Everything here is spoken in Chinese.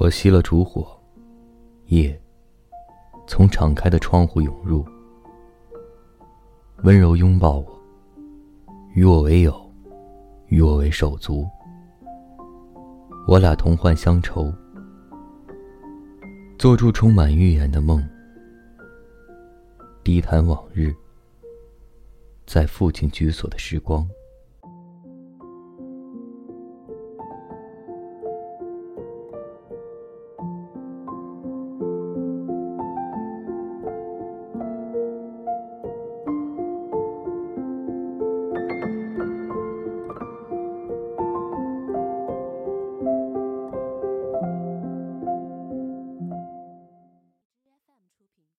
我熄了烛火，夜从敞开的窗户涌入，温柔拥抱我，与我为友，与我为手足，我俩同患乡愁，做出充满预言的梦，低谈往日，在父亲居所的时光。